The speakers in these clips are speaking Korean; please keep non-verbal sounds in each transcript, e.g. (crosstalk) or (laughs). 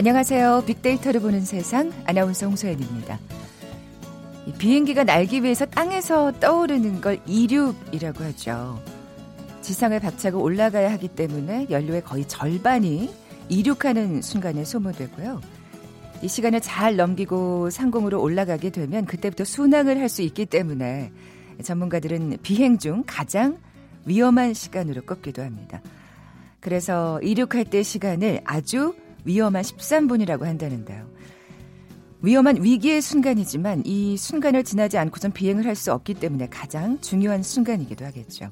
안녕하세요. 빅데이터를 보는 세상 아나운서 홍소연입니다. 비행기가 날기 위해서 땅에서 떠오르는 걸 이륙이라고 하죠. 지상을 박차고 올라가야 하기 때문에 연료의 거의 절반이 이륙하는 순간에 소모되고요. 이 시간을 잘 넘기고 상공으로 올라가게 되면 그때부터 순항을 할 수 있기 때문에 전문가들은 비행 중 가장 위험한 시간으로 꼽기도 합니다. 그래서 이륙할 때 시간을 아주 위험한 13분이라고 한다는데요. 위험한 위기의 순간이지만 이 순간을 지나지 않고선 비행을 할 수 없기 때문에 가장 중요한 순간이기도 하겠죠.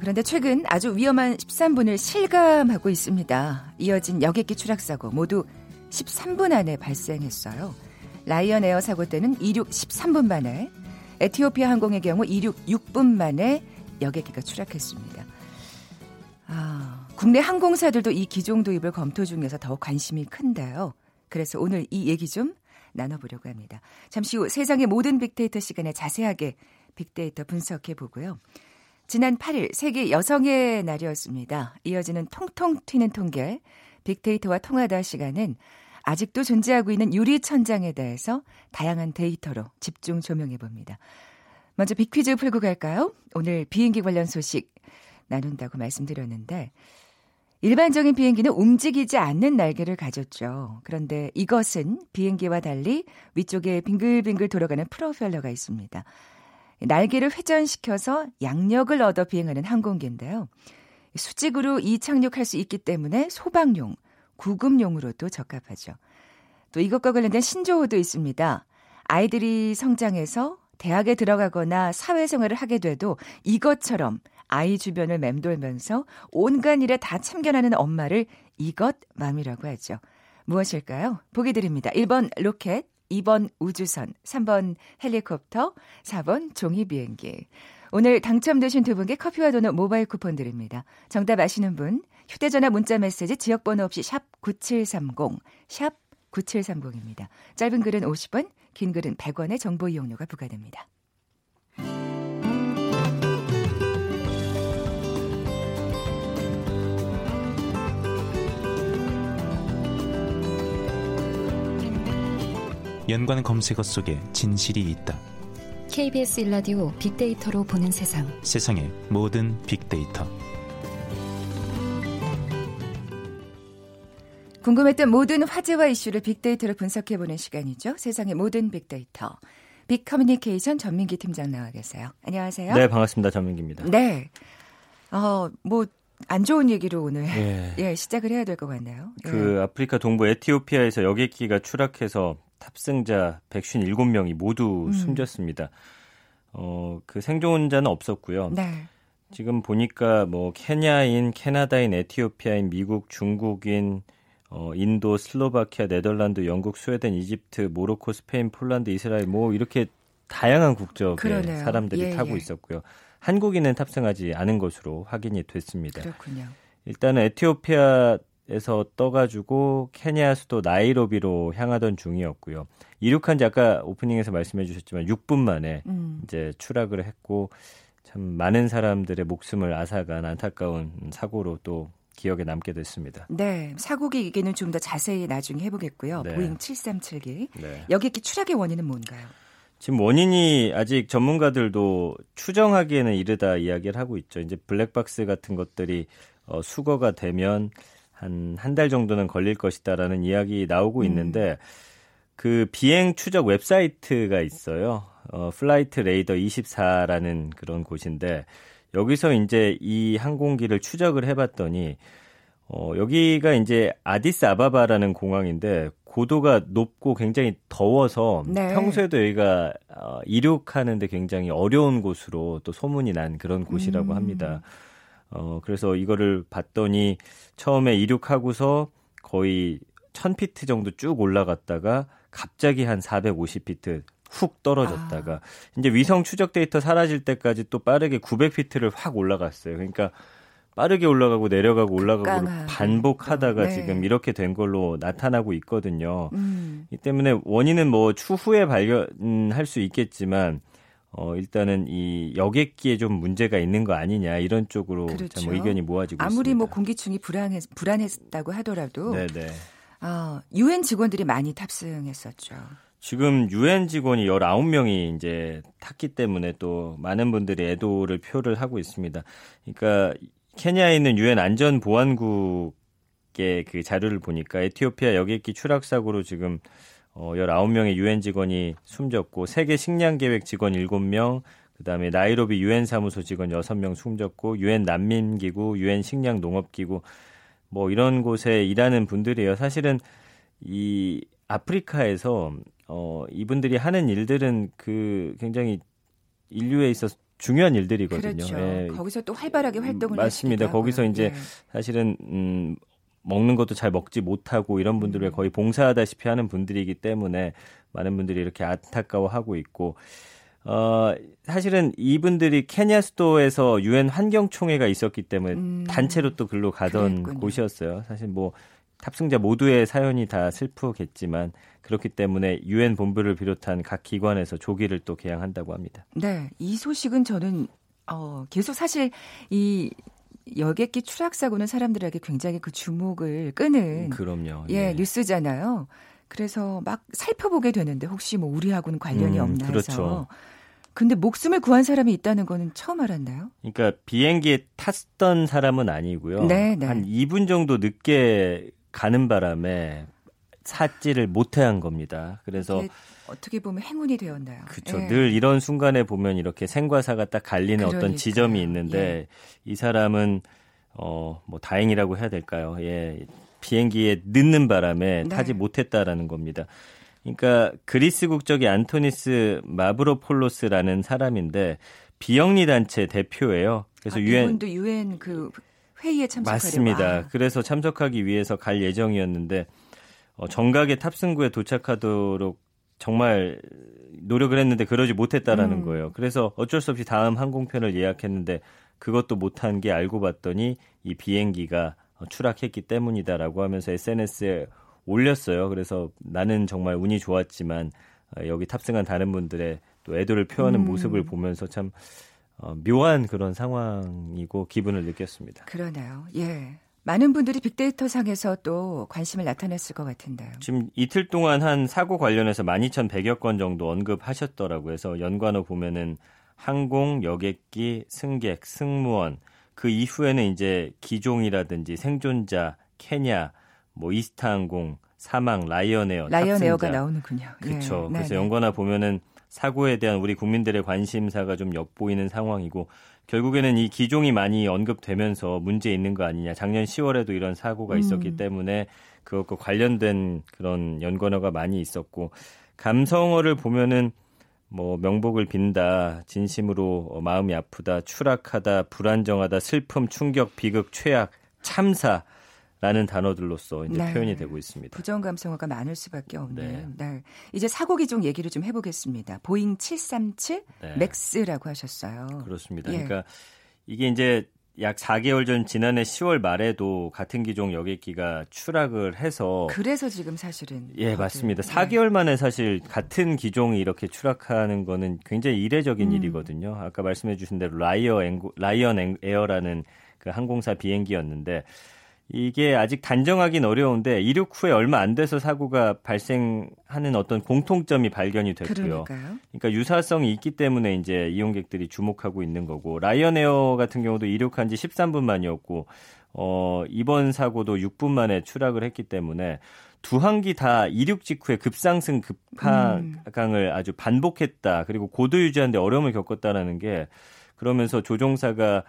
그런데 최근 아주 위험한 13분을 실감하고 있습니다. 이어진 여객기 추락사고 모두 13분 안에 발생했어요. 라이언 에어 사고 때는 이륙 13분 만에, 에티오피아 항공의 경우 이륙 6분 만에 여객기가 추락했습니다. 아, 국내 항공사들도 이 기종 도입을 검토 중에서 더욱 관심이 큰데요. 그래서 오늘 이 얘기 좀 나눠보려고 합니다. 잠시 후 세상의 모든 빅데이터 시간에 자세하게 빅데이터 분석해 보고요. 지난 8일 세계 여성의 날이었습니다. 이어지는 통통 튀는 통계 빅데이터와 통하다 시간은 아직도 존재하고 있는 유리 천장에 대해서 다양한 데이터로 집중 조명해 봅니다. 먼저 빅퀴즈 풀고 갈까요? 오늘 비행기 관련 소식 나눈다고 말씀드렸는데 일반적인 비행기는 움직이지 않는 날개를 가졌죠. 그런데 이것은 비행기와 달리 위쪽에 빙글빙글 돌아가는 프로펠러가 있습니다. 날개를 회전시켜서 양력을 얻어 비행하는 항공기인데요. 수직으로 이착륙할 수 있기 때문에 소방용, 구급용으로도 적합하죠. 또 이것과 관련된 신조어도 있습니다. 아이들이 성장해서 대학에 들어가거나 사회생활을 하게 돼도 이것처럼 아이 주변을 맴돌면서 온갖 일에 다 참견하는 엄마를 이것맘이라고 하죠. 무엇일까요? 보기 드립니다. 1번 로켓, 2번 우주선, 3번 헬리콥터, 4번 종이 비행기. 오늘 당첨되신 두 분께 커피와 도넛 모바일 쿠폰 드립니다. 정답 아시는 분 휴대전화 문자 메시지 지역번호 없이 샵 9730, 샵 9730입니다. 짧은 글은 50원, 긴 글은 100원의 정보 이용료가 부과됩니다. 연관 검색어 속에 진실이 있다. KBS 일라디오 빅데이터로 보는 세상. 세상의 모든 빅데이터. 궁금했던 모든 화제와 이슈를 빅데이터로 분석해 보는 시간이죠. 세상의 모든 빅데이터. 빅 커뮤니케이션 전민기 팀장 나와 계세요. 안녕하세요. 네, 반갑습니다. 전민기입니다. 네. 어, 뭐, 안 좋은 얘기로 오늘 예, (laughs) 예 시작을 해야 될 것 같네요. 그 예. 아프리카 동부 에티오피아에서 여객기가 추락해서 탑승자 157명이 모두 음. 숨졌습니다. 어, 그 생존자는 없었고요. 네. 지금 보니까 뭐 케냐인, 캐나다인, 에티오피아인, 미국, 중국인, 어, 인도, 슬로바키아, 네덜란드, 영국, 스웨덴, 이집트, 모로코, 스페인, 폴란드, 이스라엘 뭐 이렇게 다양한 국적의 그러네요. 사람들이 예, 타고 예. 있었고요. 한국인은 탑승하지 않은 것으로 확인이 됐습니다. 그렇군요. 일단은 에티오피아 에서 떠가지고 케냐 수도 나이로비로 향하던 중이었고요. 이륙한 지 아까 오프닝에서 말씀해 주셨지만 6분 만에 음. 이제 추락을 했고 참 많은 사람들의 목숨을 앗아간 안타까운 사고로 또 기억에 남게 됐습니다. 네, 사고기 얘기는 좀 더 자세히 나중에 해보겠고요. 네. 보잉 737기. 네. 여객기 추락의 원인은 뭔가요? 지금 원인이 아직 전문가들도 추정하기에는 이르다 이야기를 하고 있죠. 이제 블랙박스 같은 것들이 어, 수거가 되면 한 한 달 정도는 걸릴 것이다라는 이야기 나오고 음. 있는데 그 비행 추적 웹사이트가 있어요. 어, Flightradar 24라는 그런 곳인데 여기서 이제 이 항공기를 추적을 해봤더니 어, 여기가 이제 아디스 아바바라는 공항인데 고도가 높고 굉장히 더워서 네. 평소에도 여기가 어, 이륙하는데 굉장히 어려운 곳으로 또 소문이 난 그런 곳이라고 음. 합니다. 어, 그래서 이거를 봤더니 처음에 이륙하고서 거의 1000피트 정도 쭉 올라갔다가 갑자기 한 450피트 훅 떨어졌다가 아. 이제 위성 추적 데이터 사라질 때까지 또 빠르게 900피트를 확 올라갔어요. 그러니까 빠르게 올라가고 내려가고 올라가고 반복하다가 네. 지금 이렇게 된 걸로 나타나고 있거든요. 음. 이 때문에 원인은 뭐 추후에 발견할 수 있겠지만 어, 일단은 이 여객기에 좀 문제가 있는 거 아니냐 이런 쪽으로 그렇죠. 뭐 의견이 모아지고 아무리 있습니다. 뭐 공기층이 불안했 불안했다고 하더라도 네네. 아, 유엔 직원들이 많이 탑승했었죠. 지금 유엔 직원이 19명이 이제 탔기 때문에 또 많은 분들이 애도를 표를 하고 있습니다. 그러니까 케냐에 있는 유엔 안전보안국의 그 자료를 보니까 에티오피아 여객기 추락 사고로 지금 어 19명의 유엔 직원이 숨졌고 세계 식량 계획 직원 7명, 그다음에 나이로비 유엔 사무소 직원 6명 숨졌고 유엔 난민 기구, 유엔 식량 농업 기구 뭐 이런 곳에 일하는 분들이에요. 사실은 이 아프리카에서 어 이분들이 하는 일들은 그 굉장히 인류에 있어서 중요한 일들이거든요. 그렇죠. 예. 거기서 또 활발하게 활동을 맞습니다. 거기서. 이제 예. 사실은 음 먹는 것도 잘 먹지 못하고 이런 분들을 거의 봉사하다시피 하는 분들이기 때문에 많은 분들이 이렇게 안타까워하고 있고 어 사실은 이분들이 케냐 수도에서 유엔 환경총회가 있었기 때문에 음, 단체로 또 글로 가던 그랬군요. 곳이었어요. 사실 뭐 탑승자 모두의 사연이 다 슬프겠지만 그렇기 때문에 유엔 본부를 비롯한 각 기관에서 조기를 또 개항한다고 합니다. 네, 이 소식은 저는 어, 계속 사실 이 여객기 추락 사고는 사람들에게 굉장히 그 주목을 끄는 그럼요. 예, 뉴스잖아요. 그래서 막 살펴보게 되는데 혹시 뭐 우리하고는 관련이 음, 없나 해서. 그렇죠. 근데 목숨을 구한 사람이 있다는 거는 처음 알았나요? 그러니까 비행기에 탔던 사람은 아니고요. 네, 네. 한 2분 정도 늦게 가는 바람에 삭지를 못해 한 겁니다. 그래서 이게 어떻게 보면 행운이 되었나요? 그렇죠. 예. 늘 이런 순간에 보면 이렇게 생과사가 딱 갈리는 어떤 그러니까요. 지점이 있는데 예. 이 사람은 어 뭐 다행이라고 해야 될까요? 예. 비행기에 늦는 바람에 네. 타지 못했다라는 겁니다. 그러니까 그리스 국적의 안토니스 마브로폴로스라는 사람인데 비영리 단체 대표예요. 그래서 아, 유엔 이분도 유엔 그 회의에 참석하려고 맞습니다. 아, 그래서 참석하기 위해서 갈 예정이었는데 어, 정각에 탑승구에 도착하도록 정말 노력을 했는데 그러지 못했다라는 음. 거예요. 그래서 어쩔 수 없이 다음 항공편을 예약했는데 그것도 못한 게 알고 봤더니 이 비행기가 어, 추락했기 때문이다라고 하면서 SNS에 올렸어요. 그래서 나는 정말 운이 좋았지만 어, 여기 탑승한 다른 분들의 또 애도를 표하는 음. 모습을 보면서 참 어, 묘한 그런 상황이고 기분을 느꼈습니다. 그러네요. 예. 많은 분들이 빅데이터 상에서 또 관심을 나타냈을 것 같은데요. 지금 이틀 동안 한 사고 관련해서 12,100여 건 정도 언급하셨더라고요. 그래서 연관어 보면은 항공, 여객기, 승객, 승무원 그 이후에는 이제 기종이라든지 생존자, 케냐, 뭐 이스타항공, 사망, 라이언에어, 라이언에어가. 나오는군요. 그렇죠. 예. 그래서 네네. 연관어 보면은 사고에 대한 우리 국민들의 관심사가 좀 엿보이는 상황이고 결국에는 이 기종이 많이 언급되면서 문제 있는 거 아니냐. 작년 10월에도 이런 사고가 있었기 음. 때문에 그것과 관련된 그런 연관어가 많이 있었고 감성어를 보면은 뭐 명복을 빈다, 진심으로 어, 마음이 아프다, 추락하다, 불안정하다, 슬픔, 충격, 비극, 최악, 참사 라는 단어들로서 이제 네. 표현이 되고 있습니다. 부정 감성어가 많을 수밖에 없는. 네. 네. 이제 사고 기종 얘기를 좀 해보겠습니다. 보잉 737 네. 맥스라고 하셨어요. 그렇습니다. 예. 그러니까 이게 이제 약 4개월 전 지난해 10월 말에도 같은 기종 여객기가 추락을 해서 그래서 지금 사실은 예, 다들, 맞습니다. 네. 4개월 만에 사실 같은 기종이 이렇게 추락하는 거는 굉장히 이례적인 음. 일이거든요. 아까 말씀해 주신 대로 라이언 앵고, 라이언 앵- 에어라는 그 항공사 비행기였는데 이게 아직 단정하긴 어려운데 이륙 후에 얼마 안 돼서 사고가 발생하는 어떤 공통점이 발견이 됐고요. 그러니까요. 그러니까 유사성이 있기 때문에 이제 이용객들이 주목하고 있는 거고 라이언에어 같은 경우도 이륙한 지 13분 만이었고 어 이번 사고도 6분 만에 추락을 했기 때문에 두 항기 다 이륙 직후에 급상승 급하강을 아주 반복했다. 그리고 고도 유지하는데 어려움을 겪었다라는 게 그러면서 조종사가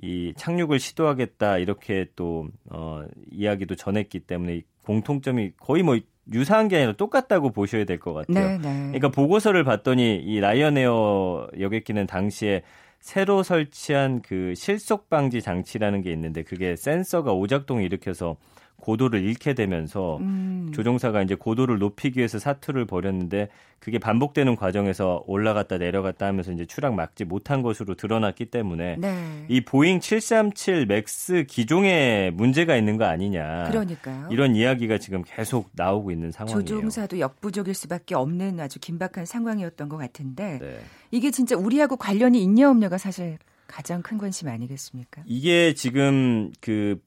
이 착륙을 시도하겠다 이렇게 또 어, 이야기도 전했기 때문에 이 공통점이 거의 뭐 유사한 게 아니라 똑같다고 보셔야 될 것 같아요. 네, 네. 그러니까 보고서를 봤더니 이 라이언에어 여객기는 당시에 새로 설치한 그 실속 방지 장치라는 게 있는데 그게 센서가 오작동을 일으켜서 고도를 잃게 되면서 음, 조종사가 이제 고도를 높이기 위해서 사투를 벌였는데 그게 반복되는 과정에서 올라갔다 내려갔다 하면서 이제 추락 막지 못한 것으로 드러났기 때문에 네. 이 보잉 737 맥스 기종에 문제가 있는 거 아니냐. 그러니까요. 이런 이야기가 지금 계속 나오고 있는 상황이에요. 조종사도 역부족일 수밖에 없는 아주 긴박한 상황이었던 것 같은데 네. 이게 진짜 우리하고 관련이 있냐 없냐가 사실 가장 큰 관심 아니겠습니까? 이게 지금 그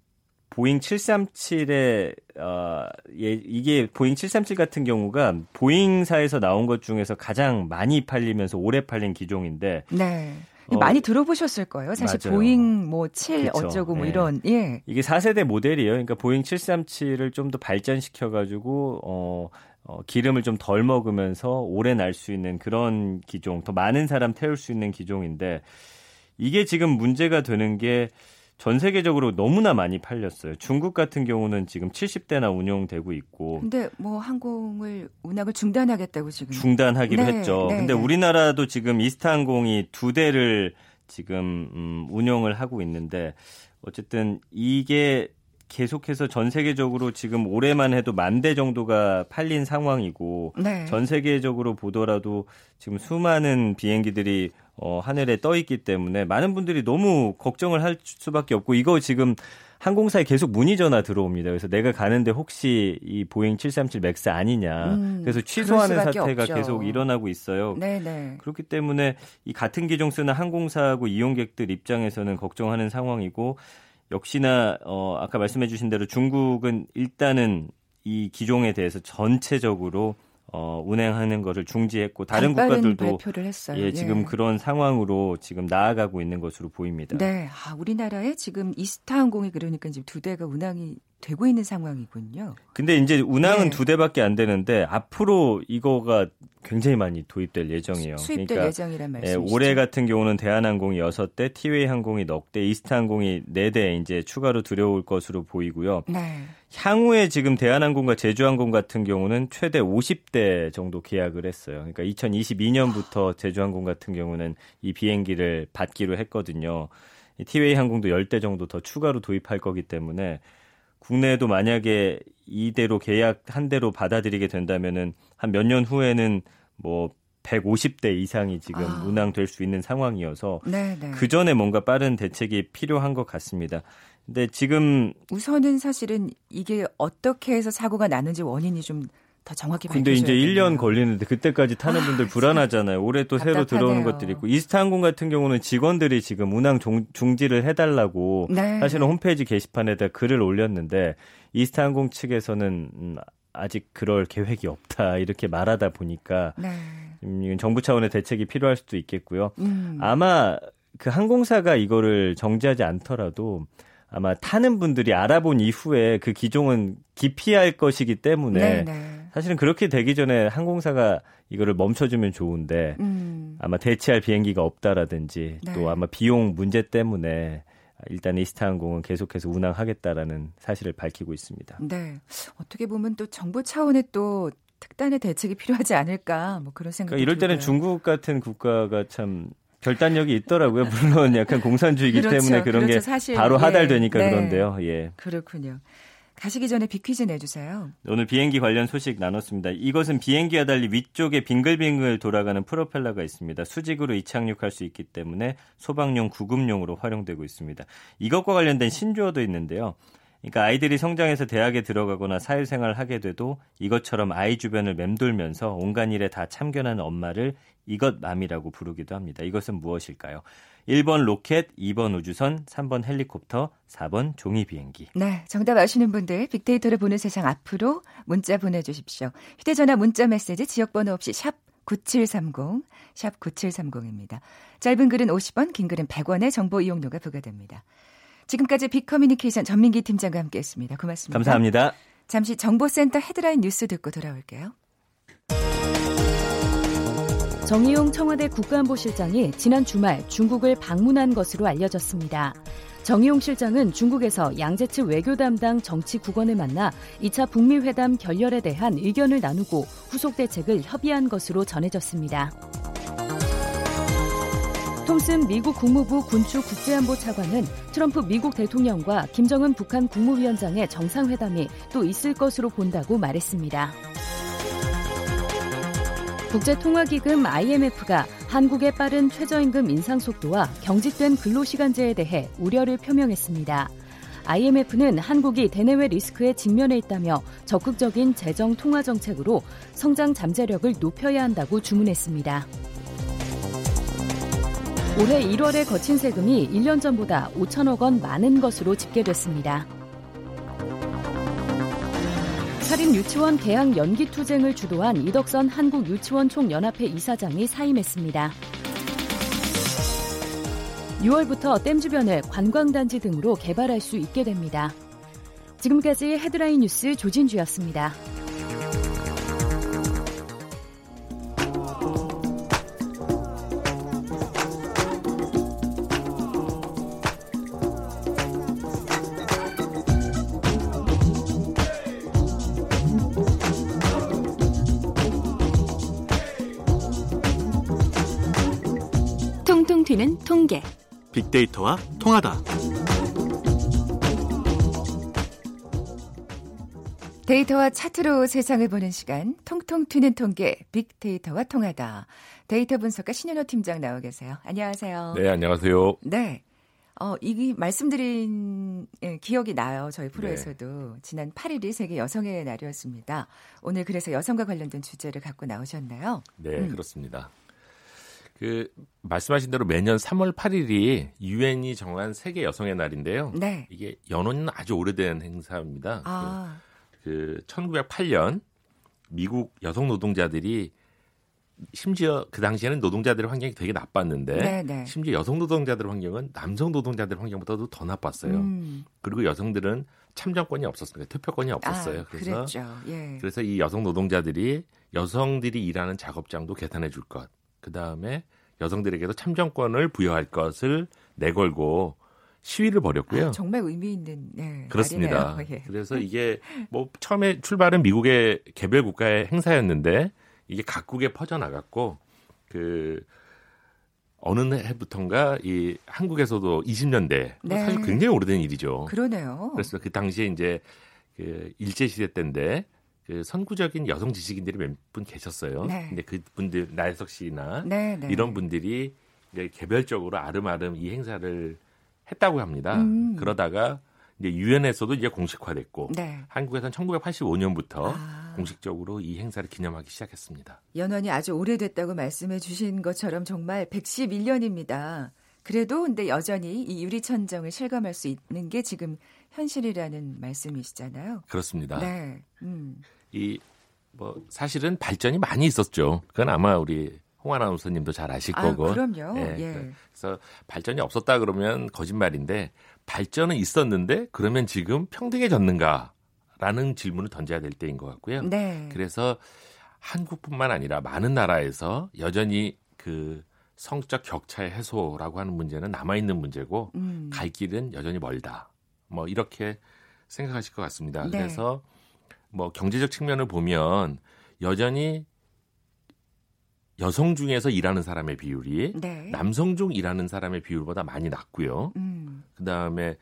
보잉 737의 어, 예, 이게 보잉 737 같은 경우가 보잉사에서 나온 것 중에서 가장 많이 팔리면서 오래 팔린 기종인데 네. 어, 많이 들어보셨을 거예요. 사실 맞아요. 보잉 뭐7 그쵸. 어쩌고 뭐 네. 이런 예. 이게 4세대 모델이에요. 그러니까 보잉 737을 좀 더 발전시켜 가지고 어 어, 기름을 좀 덜 먹으면서 오래 날 수 있는 그런 기종, 더 많은 사람 태울 수 있는 기종인데 이게 지금 문제가 되는 게 전 세계적으로 너무나 많이 팔렸어요. 중국 같은 경우는 지금 70대나 운영되고 있고. 근데 뭐 항공을 운항을 중단하겠다고 지금 중단하기로 네, 했죠. 네, 근데 네. 우리나라도 지금 이스타항공이 두 대를 지금 음, 운영을 하고 있는데 어쨌든 이게 계속해서 전 세계적으로 지금 올해만 해도 만 대 정도가 팔린 상황이고 네. 전 세계적으로 보더라도 지금 수많은 비행기들이 어, 하늘에 떠 있기 때문에 많은 분들이 너무 걱정을 할 수밖에 없고 이거 지금 항공사에 계속 문의 전화 들어옵니다. 그래서 내가 가는데 혹시 이 보잉 737 맥스 아니냐. 음, 그래서 취소하는 사태가 없죠. 계속 일어나고 있어요. 네네. 네. 그렇기 때문에 이 같은 기종 쓰는 항공사하고 이용객들 입장에서는 걱정하는 상황이고 역시나 어 아까 말씀해 주신 대로 중국은 일단은 이 기종에 대해서 전체적으로 어, 운행하는 것을 중지했고 다른 국가들도 발표를 했어요. 예, 지금 예. 그런 상황으로 지금 나아가고 있는 것으로 보입니다. 네, 아, 우리나라에 지금 이스타항공이 그러니까 지금 두 대가 운항이 되고 있는 상황이군요. 근데 이제 운항은 네. 두 대밖에 안 되는데 앞으로 이거가 굉장히 많이 도입될 예정이에요. 수입될 그러니까, 예정이란 예, 말씀이시죠. 예, 올해 같은 경우는 대한항공이 6대, 티웨이 항공이 넉 대, 이스타항공이 4대 이제 추가로 들여올 것으로 보이고요. 네. 향후에 지금 대한항공과 제주항공 같은 경우는 최대 50대 정도 계약을 했어요. 그러니까 2022년부터 제주항공 같은 경우는 이 비행기를 받기로 했거든요. 티웨이 항공도 10대 정도 더 추가로 도입할 거기 때문에 국내에도 만약에 이대로 계약 한 대로 받아들이게 된다면은 한 몇 년 후에는 뭐 150대 이상이 지금 아. 운항될 수 있는 상황이어서 네네. 네. 그 전에 뭔가 빠른 대책이 필요한 것 같습니다. 근데 지금 우선은 사실은 이게 어떻게 해서 사고가 나는지 원인이 좀 더 정확히 근데 이제 1년 걸리는데 그때까지 타는 아, 분들 불안하잖아요. 올해 또 답답하네요. 새로 들어오는 것들이 있고 이스타항공 같은 경우는 직원들이 지금 운항 종, 중지를 해달라고 네. 사실은 홈페이지 게시판에다 글을 올렸는데 이스타항공 측에서는 음, 아직 그럴 계획이 없다 이렇게 말하다 보니까 네. 음, 정부 차원의 대책이 필요할 수도 있겠고요. 음. 아마 그 항공사가 이거를 정지하지 않더라도 아마 타는 분들이 알아본 이후에 그 기종은 기피할 것이기 때문에 네네. 네. 사실은 그렇게 되기 전에 항공사가 이거를 멈춰주면 좋은데 음. 아마 대체할 비행기가 없다라든지 네. 또 아마 비용 문제 때문에 일단 이스타항공은 계속해서 운항하겠다라는 사실을 밝히고 있습니다. 네, 어떻게 보면 또 정부 차원의 또 특단의 대책이 필요하지 않을까 뭐 그런 생각이 그러니까 이럴 때는. 중국 같은 국가가 참 결단력이 있더라고요. 물론 약간 공산주의이기 그렇죠, 때문에 그런 그렇죠. 게 사실, 바로 하달되니까 예, 네. 그런데요. 예. 그렇군요. 가시기 전에 비퀴즈 내주세요. 오늘 비행기 관련 소식 나눴습니다. 이것은 비행기와 달리 위쪽에 빙글빙글 돌아가는 프로펠러가 있습니다. 수직으로 이착륙할 수 있기 때문에 소방용 구급용으로 활용되고 있습니다. 이것과 관련된 신조어도 있는데요. 그러니까 아이들이 성장해서 대학에 들어가거나 사회생활을 하게 돼도 이것처럼 아이 주변을 맴돌면서 온갖 일에 다 참견하는 엄마를 이것맘이라고 부르기도 합니다. 이것은 무엇일까요? 1번 로켓, 2번 우주선, 3번 헬리콥터, 4번 종이 비행기. 네, 정답 아시는 분들 빅데이터를 보는 세상 앞으로 문자 보내주십시오. 휴대전화 문자 메시지 지역번호 없이 샵 9730, 샵 9730입니다. 짧은 글은 50원, 긴 글은 100원의 정보 이용료가 부과됩니다. 지금까지 빅커뮤니케이션 전민기 팀장과 함께했습니다. 고맙습니다. 감사합니다. 잠시 정보센터 헤드라인 뉴스 듣고 돌아올게요. 정의용 청와대 국가안보실장이 지난 주말 중국을 방문한 것으로 알려졌습니다. 정의용 실장은 중국에서 양재츠 외교 담당 정치 국원을 만나 2차 북미 회담 결렬에 대한 의견을 나누고 후속 대책을 협의한 것으로 전해졌습니다. 톰슨 미국 국무부 군추 국제안보 차관은 트럼프 미국 대통령과 김정은 북한 국무위원장의 정상회담이 또 있을 것으로 본다고 말했습니다. 국제통화기금 IMF가 한국의 빠른 최저임금 인상 속도와 경직된 근로시간제에 대해 우려를 표명했습니다. IMF는 한국이 대내외 리스크에 직면해 있다며 적극적인 재정 통화 정책으로 성장 잠재력을 높여야 한다고 주문했습니다. 올해 1월에 거친 세금이 1년 전보다 5천억 원 많은 것으로 집계됐습니다. 사립 유치원 개학 연기 투쟁을 주도한 이덕선 한국 유치원 총연합회 이사장이 사임했습니다. 6월부터 댐 주변을 관광단지 등으로 개발할 수 있게 됩니다. 지금까지 헤드라인 뉴스 조진주였습니다. 통계. 빅데이터와 통하다. 데이터와 차트로 세상을 보는 시간 통통 튀는 통계 빅데이터와 통하다. 데이터 분석가 신현호 팀장 나와 계세요. 안녕하세요. 네, 안녕하세요. 네. 어, 이 말씀드린 예, 기억이 나요. 저희 프로에서도 네. 지난 8일이 세계 여성의 날이었습니다. 오늘 그래서 여성과 관련된 주제를 갖고 나오셨나요? 네, 음. 그렇습니다. 그 말씀하신 대로 매년 3월 8일이 유엔이 정한 세계 여성의 날인데요. 네. 이게 연호는 아주 오래된 행사입니다. 아, 그, 그 1908년 미국 여성 노동자들이 심지어 그 당시에는 노동자들의 환경이 되게 나빴는데 네, 네. 심지어 여성 노동자들의 환경은 남성 노동자들의 환경보다도 더 나빴어요. 음. 그리고 여성들은 참정권이 없었어요. 투표권이 없었어요. 아, 그래서. 예. 그래서 이 여성 노동자들이 여성들이 일하는 작업장도 개탄해 줄 것, 그 다음에 여성들에게도 참정권을 부여할 것을 내걸고 시위를 벌였고요. 아, 정말 의미 있는 네, 그렇습니다. (laughs) 예. 그래서 이게 뭐 처음에 출발은 미국의 개별 국가의 행사였는데 이게 각국에 퍼져 나갔고 그 어느 해부턴가 이 한국에서도 20년대 네. 사실 굉장히 오래된 일이죠. 그러네요. 그래서 그 당시에 이제 그 일제 시대 때인데 그 선구적인 여성 지식인들이 몇 분 계셨어요. 네. 근데 그분들 나혜석 씨나 네, 네. 이런 분들이 개별적으로 아름아름 이 행사를 했다고 합니다. 음. 그러다가 이제 유엔에서도 이제 공식화됐고 네. 한국에서는 1985년부터 아. 공식적으로 이 행사를 기념하기 시작했습니다. 연원이 아주 오래됐다고 말씀해 주신 것처럼 정말 111년입니다. 그래도 근데 여전히 이 유리천정을 실감할 수 있는 게 지금 현실이라는 말씀이시잖아요. 그렇습니다. 네. 음. 이뭐 사실은 발전이 많이 있었죠. 그건 아마 우리 홍 아나운서님도 잘 아실 아, 거고. 그럼요. 예, 예. 그래서 발전이 없었다 그러면 거짓말인데 발전은 있었는데 그러면 지금 평등해졌는가라는 질문을 던져야 될 때인 것 같고요. 네. 그래서 한국뿐만 아니라 많은 나라에서 여전히 그 성적 격차 의 해소라고 하는 문제는 남아 있는 문제고 음. 갈 길은 여전히 멀다. 뭐 이렇게 생각하실 것 같습니다. 네. 그래서 뭐 경제적 측면을 보면 여전히 여성 중에서 일하는 사람의 비율이 네. 남성 중 일하는 사람의 비율보다 많이 낮고요. 음. 그다음에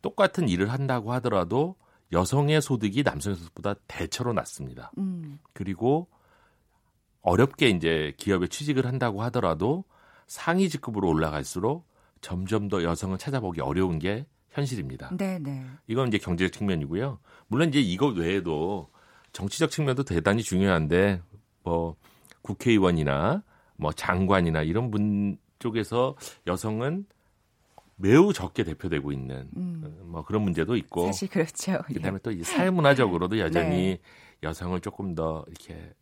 똑같은 일을 한다고 하더라도 여성의 소득이 남성의 소득보다 대처로 낮습니다. 음. 그리고 어렵게 이제 기업에 취직을 한다고 하더라도 상위 직급으로 올라갈수록 점점 더 여성을 찾아보기 어려운 게 현실입니다. 네, 네. 이건 이제 경제적 측면이고요. 물론 이제 이거 외에도 정치적 측면도 대단히 중요한데 뭐 국회의원이나 뭐 장관이나 이런 분 쪽에서 여성은 매우 적게 대표되고 있는 음. 어, 뭐 그런 문제도 있고 사실 그렇죠. 예. 그다음에 또 이제 사회문화적으로도 (laughs) 여전히 네. 여성을 조금 더 이렇게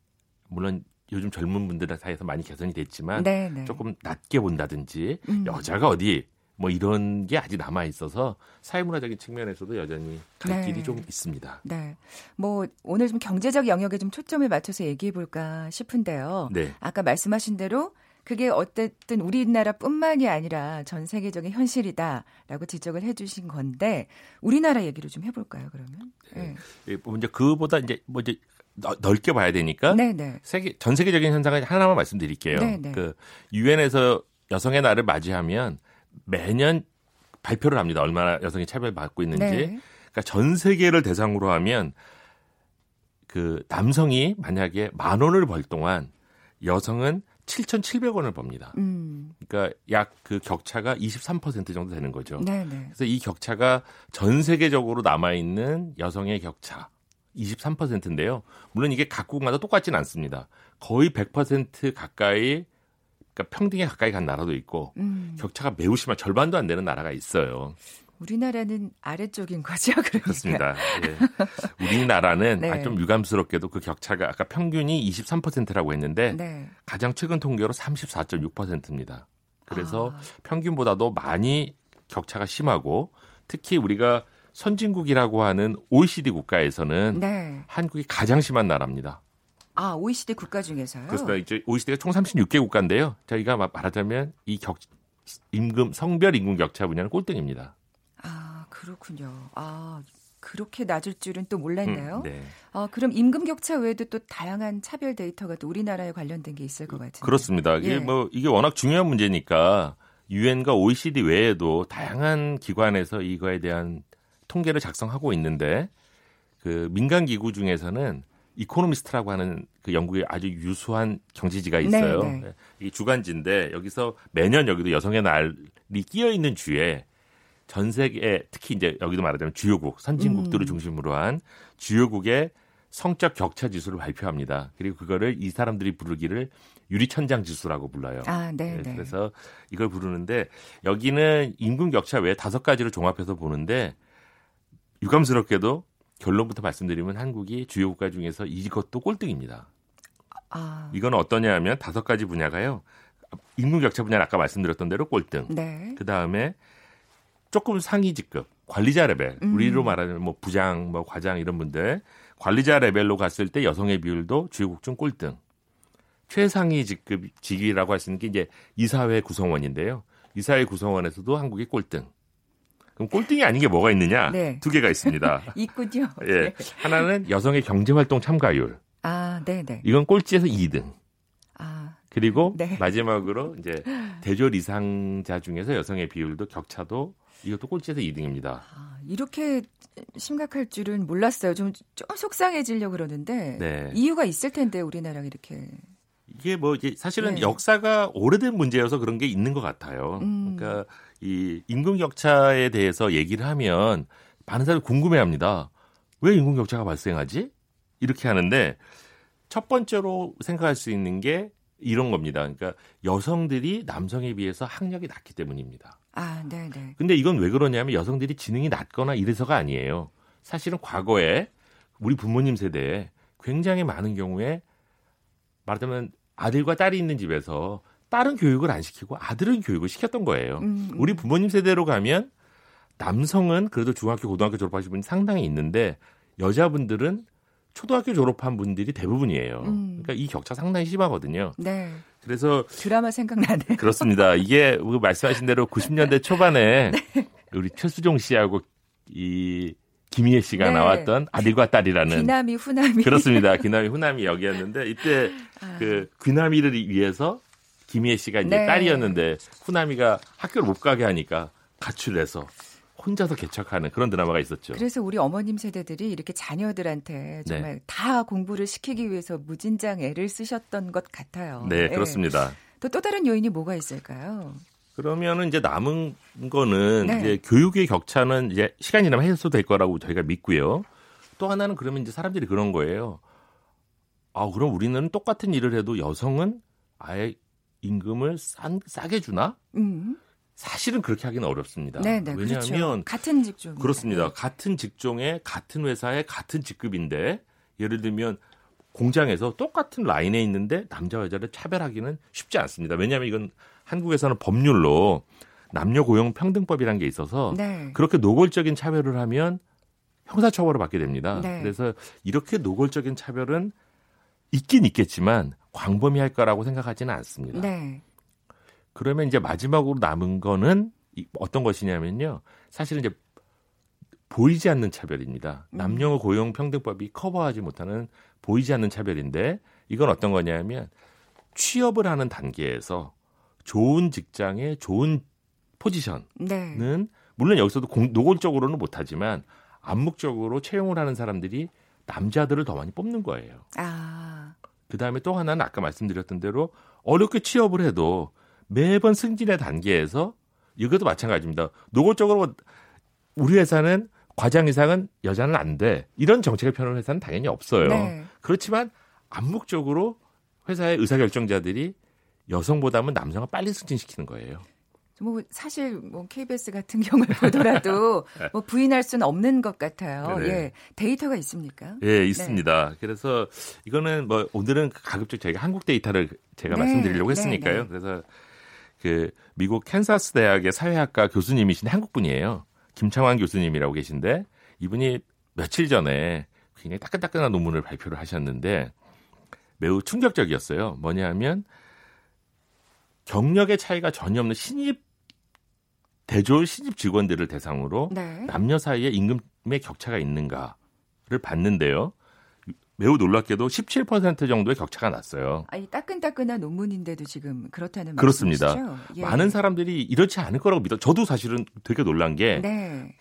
물론 요즘 젊은 분들 사이에서 많이 개선이 됐지만 네, 네. 조금 낮게 본다든지 음. 여자가 어디 뭐 이런 게 아직 남아 있어서 사회문화적인 측면에서도 여전히 갈 네. 길이 좀 있습니다. 네. 뭐 오늘 좀 경제적 영역에 좀 초점을 맞춰서 얘기해 볼까 싶은데요. 네. 아까 말씀하신 대로 그게 어쨌든 우리나라뿐만이 아니라 전 세계적인 현실이다라고 지적을 해주신 건데 우리나라 얘기를 좀 해볼까요? 그러면? 네. 예, 뭐 그보다 이제 뭐 이제 넓- 넓게 봐야 되니까 네, 네. 세계 전 세계적인 현상을 하나만 말씀드릴게요. 네, 네. 그 유엔에서 여성의 날을 맞이하면 매년 발표를 합니다. 얼마나 여성이 차별받고 있는지. 네. 그러니까 전 세계를 대상으로 하면 그 남성이 만약에 만 원을 벌 동안 여성은 7,700원을 법니다. 음. 그러니까 약 그 격차가 23% 정도 되는 거죠. 네, 네. 그래서 이 격차가 전 세계적으로 남아 있는 여성의 격차 23%인데요. 물론 이게 각국마다 똑같지는 않습니다. 거의 100% 가까이 그러니까 평등에 가까이 간 나라도 있고 음. 격차가 매우 심한 절반도 안 되는 나라가 있어요. 우리나라는 아래쪽인 거죠. (laughs) 그러니까. 그렇습니다. 예. 우리나라는 네. 아, 좀 유감스럽게도 그 격차가 아까 평균이 23%라고 했는데 네. 가장 최근 통계로 34.6%입니다. 그래서 아. 평균보다도 많이 격차가 심하고 특히 우리가 선진국이라고 하는 OECD 국가에서는 네. 한국이 가장 심한 나라입니다. 아, OECD 국가 중에서요? 그렇습니다. 이제 OECD가 총 36개 국가인데요. 저희가 마- 말하자면 이 격, 임금, 성별 임금 격차 분야는 꼴등입니다. 아, 그렇군요. 아, 그렇게 낮을 줄은 또 몰랐네요. 음, 네. 아, 그럼 임금 격차 외에도 또 다양한 차별 데이터가 또 우리나라에 관련된 게 있을 것 같은데. 그렇습니다. 이게 예. 뭐 이게 워낙 중요한 문제니까 유엔과 OECD 외에도 다양한 기관에서 이거에 대한 통계를 작성하고 있는데 그 민간 기구 중에서는 이코노미스트라고 하는 그 영국의 아주 유수한 경제지가 있어요. 네, 네. 이 주간지인데 여기서 매년 여기도 여성의 날이 끼어 있는 주에 전 세계 특히 이제 여기도 말하자면 주요국 선진국들을 음. 중심으로 한 주요국의 성적 격차 지수를 발표합니다. 그리고 그거를 이 사람들이 부르기를 유리천장 지수라고 불러요. 아, 네, 네, 네. 그래서 이걸 부르는데 여기는 임금 격차 외에 다섯 가지를 종합해서 보는데 유감스럽게도 결론부터 말씀드리면 한국이 주요 국가 중에서 이것도 꼴등입니다. 아, 이건 어떠냐 하면 다섯 가지 분야가요. 임금 격차 분야는 아까 말씀드렸던 대로 꼴등. 네. 그 다음에 조금 상위 직급 관리자 레벨 음. 우리로 말하는 뭐 부장, 뭐 과장 이런 분들 관리자 레벨로 갔을 때 여성의 비율도 주요국 중 꼴등. 최상위 직급 직위라고 할 수 있는 게 이제 이사회 구성원인데요. 이사회 구성원에서도 한국이 꼴등. 그럼 꼴등이 아닌 게 뭐가 있느냐? 네. 두 개가 있습니다. (laughs) 있군요. 예. 하나는 여성의 경제활동 참가율. 아, 네, 네. 이건 꼴찌에서 2등. 아, 그리고 네. 마지막으로 이제 대졸 이상자 중에서 여성의 비율도 격차도 이것도 꼴찌에서 2등입니다. 아, 이렇게 심각할 줄은 몰랐어요. 좀, 좀 속상해지려고 그러는데. 네. 이유가 있을 텐데, 우리나라가 이렇게. 이게 뭐 이제 사실은 네. 역사가 오래된 문제여서 그런 게 있는 것 같아요. 음. 그러니까 이 임금 격차에 대해서 얘기를 하면 많은 사람이 궁금해합니다. 왜 임금 격차가 발생하지? 이렇게 하는데 첫 번째로 생각할 수 있는 게 이런 겁니다. 그러니까 여성들이 남성에 비해서 학력이 낮기 때문입니다. 아, 네, 네. 근데 이건 왜 그러냐면 여성들이 지능이 낮거나 이래서가 아니에요. 사실은 과거에 우리 부모님 세대에 굉장히 많은 경우에 말하자면 아들과 딸이 있는 집에서 딸은 교육을 안 시키고 아들은 교육을 시켰던 거예요. 음, 음. 우리 부모님 세대로 가면 남성은 그래도 중학교, 고등학교 졸업하신 분이 상당히 있는데 여자분들은 초등학교 졸업한 분들이 대부분이에요. 음. 그러니까 이 격차 상당히 심하거든요. 네. 그래서 드라마 생각나네. 그렇습니다. 이게 그 말씀하신 대로 90년대 초반에 (laughs) 네. 우리 최수종 씨하고 이 김희애 씨가 네. 나왔던 아들과 딸이라는 귀남이, 후남이. 그렇습니다. 귀남이 후남이 역이었는데 이때 아. 그 귀남이를 위해서 김희애 씨가 이제 네. 딸이었는데 후남이가 학교를 못 가게 하니까 가출해서 혼자서 개척하는 그런 드라마가 있었죠. 그래서 우리 어머님 세대들이 이렇게 자녀들한테 정말 다 공부를 시키기 위해서 무진장 애를 쓰셨던 것 같아요. 네, 그렇습니다. 또, 또 다른 요인이 뭐가 있을까요? 그러면은 이제 남은 거는 네. 이제 교육의 격차는 이제 시간이 지나면 해소될 거라고 저희가 믿고요. 또 하나는 그러면 이제 사람들이 그런 거예요. 아, 그럼 우리는 똑같은 일을 해도 여성은 아예 임금을 싼, 싸게 주나? 음. 사실은 그렇게 하기는 어렵습니다. 네, 네. 왜냐하면 그렇죠. 같은 직종. 그렇습니다. 같은 직종에 같은 회사에 같은 직급인데 예를 들면 공장에서 똑같은 라인에 있는데 남자와 여자를 차별하기는 쉽지 않습니다. 왜냐하면 이건 한국에서는 법률로 남녀 고용 평등법이라는 게 있어서 네. 그렇게 노골적인 차별을 하면 형사처벌을 받게 됩니다. 네. 그래서 이렇게 노골적인 차별은 있긴 있겠지만 광범위할 거라고 생각하지는 않습니다. 네. 그러면 이제 마지막으로 남은 거는 이- 어떤 것이냐면요. 사실은 이제 보이지 않는 차별입니다. 음. 남녀 고용 평등법이 커버하지 못하는 보이지 않는 차별인데 이건 어떤 거냐면 취업을 하는 단계에서 좋은 직장에 좋은 포지션은 네. 물론 여기서도 공- 노골적으로는 못하지만 암묵적으로 채용을 하는 사람들이 남자들을 더 많이 뽑는 거예요. 아. 그 다음에 또 하나는 아까 말씀드렸던 대로 어렵게 취업을 해도 매번 승진의 단계에서 이것도 마찬가지입니다. 노골적으로 우리 회사는 과장 이상은 여자는 안 돼. 이런 정책을 펴는 회사는 당연히 없어요. 네. 그렇지만 암묵적으로 회사의 의사결정자들이 여성보다는 남성을 빨리 승진시키는 거예요. 뭐 사실 뭐 KBS 같은 (laughs) 경우를 보더라도 (laughs) 뭐 부인할 수는 없는 것 같아요. 네. 예. 데이터가 있습니까? 예, 있습니다. 그래서 이거는 뭐 오늘은 가급적 저희가 한국 데이터를 제가 네, 말씀드리려고 네, 했으니까요. 네. 그래서 그 미국 캔사스 대학의 사회학과 교수님이신 한국 분이에요. 김창환 교수님이라고 계신데 이분이 며칠 전에 굉장히 따끈따끈한 논문을 발표를 하셨는데 매우 충격적이었어요. 뭐냐면 경력의 차이가 전혀 없는 신입 대졸 신입 직원들을 대상으로 네. 남녀 사이에 임금의 격차가 있는가를 봤는데요. 매우 놀랍게도 17% 정도의 격차가 났어요. 아니 따끈따끈한 논문인데도 지금 그렇다는 그렇습니다. 말씀이시죠? 예. 많은 사람들이 이렇지 않을 거라고 믿어. 저도 사실은 되게 놀란 게 네.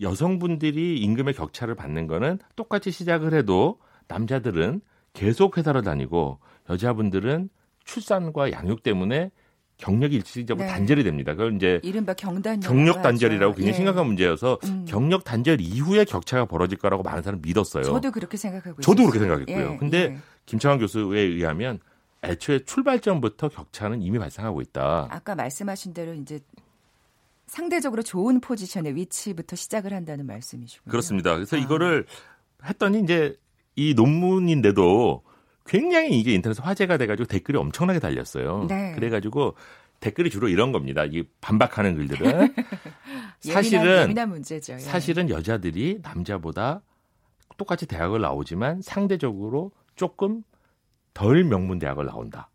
여성분들이 임금의 격차를 받는 거는 똑같이 시작을 해도 남자들은 계속 회사를 다니고 여자분들은 출산과 양육 때문에 경력이 일시적으로 네. 단절이 됩니다. 그걸 이제 이른바 경단 경력 단절이라고 굉장히 예. 심각한 문제여서 음. 경력 단절 이후에 격차가 벌어질 거라고 많은 사람 믿었어요. 저도 그렇게 생각하고 저도 있었어요. 그렇게 생각했고요. 예, 근데 예. 김창환 교수에 의하면 애초에 출발점부터 격차는 이미 발생하고 있다. 아까 말씀하신 대로 이제 상대적으로 좋은 포지션의 위치부터 시작을 한다는 말씀이시고요. 그렇습니다. 그래서 아. 이거를 했더니 이제 이 논문인데도 굉장히 이게 인터넷에 화제가 돼가지고 댓글이 엄청나게 달렸어요. 네. 그래가지고 댓글이 주로 이런 겁니다. 이 반박하는 글들은 (laughs) 예민한, 사실은 예민한 문제죠. 예. 사실은 여자들이 남자보다 똑같이 대학을 나오지만 상대적으로 조금 덜 명문 대학을 나온다.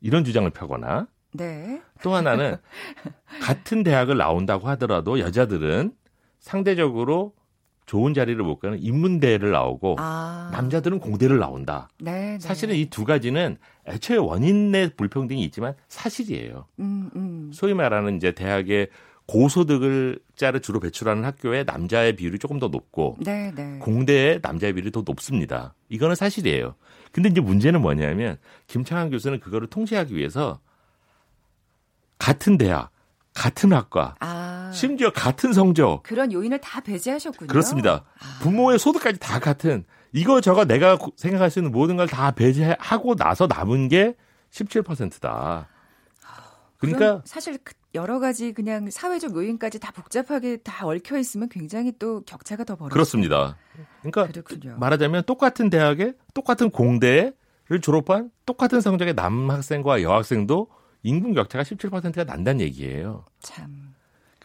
이런 주장을 펴거나 네. 또 하나는 (laughs) 같은 대학을 나온다고 하더라도 여자들은 상대적으로 좋은 자리를 못 가는 인문대를 나오고 아. 남자들은 공대를 나온다. 네, 네. 사실은 이 두 가지는 애초에 원인 내 불평등이 있지만 사실이에요. 음, 음. 소위 말하는 이제 대학의 고소득을자를 주로 배출하는 학교에 남자의 비율이 조금 더 높고 네, 네. 공대의 남자의 비율이 더 높습니다. 이거는 사실이에요. 근데 이제 문제는 뭐냐면 김창환 교수는 그거를 통제하기 위해서 같은 대학, 같은 학과, 아. 심지어 같은 성적 그런 요인을 다 배제하셨군요. 그렇습니다. 아. 부모의 소득까지 다 같은 이거 저거 내가 고- 생각할 수 있는 모든 걸 다 배제하고 나서 남은 게 17%다. 그럼 그러니까 사실 그 여러 가지 그냥 사회적 요인까지 다 복잡하게 다 얽혀 있으면 굉장히 또 격차가 더 벌어지죠. 그렇습니다. 그러니까 그렇군요. 말하자면 똑같은 대학에 똑같은 공대를 졸업한 똑같은 성적의 남학생과 여학생도 인구 격차가 17%가 난다는 얘기예요. 참.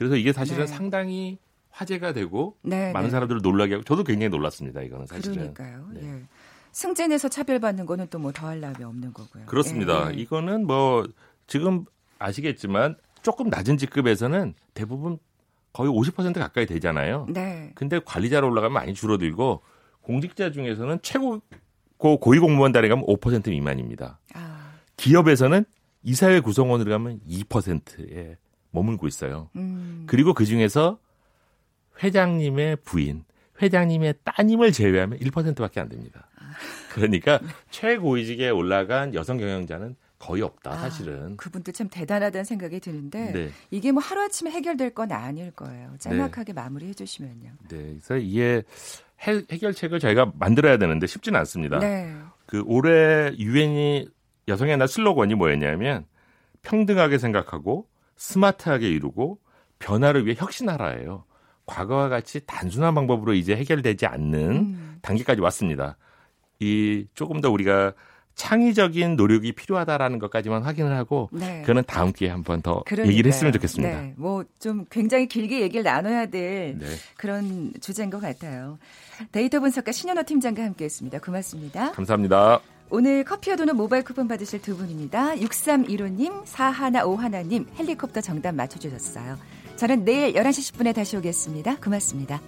그래서 이게 사실은 네. 상당히 화제가 되고 네. 많은 네. 사람들을 놀라게 하고 저도 굉장히 놀랐습니다. 이거는 사실은. 그러니까요. 네. 예. 승진에서 차별받는 거는 또 뭐 더할 나위 없는 거고요. 그렇습니다. 예, 예. 이거는 뭐 지금 아시겠지만 조금 낮은 직급에서는 대부분 거의 50% 가까이 되잖아요. 네. 근데 관리자로 올라가면 많이 줄어들고 공직자 중에서는 최고 고 고위공무원 단위 가면 5% 미만입니다. 아, 기업에서는 이사회 구성원으로 가면 2%에 머물고 있어요. 음. 그리고 그 중에서 회장님의 부인, 회장님의 따님을 제외하면 1%밖에 안 됩니다. 그러니까 (laughs) 최고위직에 올라간 여성 경영자는 거의 없다, 사실은. 아, 그분도 참 대단하다는 생각이 드는데 네. 이게 뭐 하루 아침에 해결될 건 아닐 거예요. 짤막하게 마무리해 주시면요. 네. 그래서 이게 해, 해결책을 저희가 만들어야 되는데 쉽지는 않습니다. 네. 그 올해 유엔이 여성의 날 슬로건이 뭐였냐면 평등하게 생각하고 스마트하게 이루고 변화를 위해 혁신하라예요. 과거와 같이 단순한 방법으로 이제 해결되지 않는 음. 단계까지 왔습니다. 이 조금 더 우리가 창의적인 노력이 필요하다라는 것까지만 확인을 하고 네. 그거는 다음 기회에 한번 더 그러니까요. 얘기를 했으면 좋겠습니다. 네. 뭐좀 굉장히 길게 얘기를 나눠야 될 네. 그런 주제인 것 같아요. 데이터 분석가 신현호 팀장과 함께했습니다. 고맙습니다. 감사합니다. 오늘 커피와 도는 모바일 쿠폰 받으실 두 분입니다. 6315님, 4151님 헬리콥터 정답 맞춰주셨어요. 저는 내일 11시 10분에 다시 오겠습니다. 고맙습니다.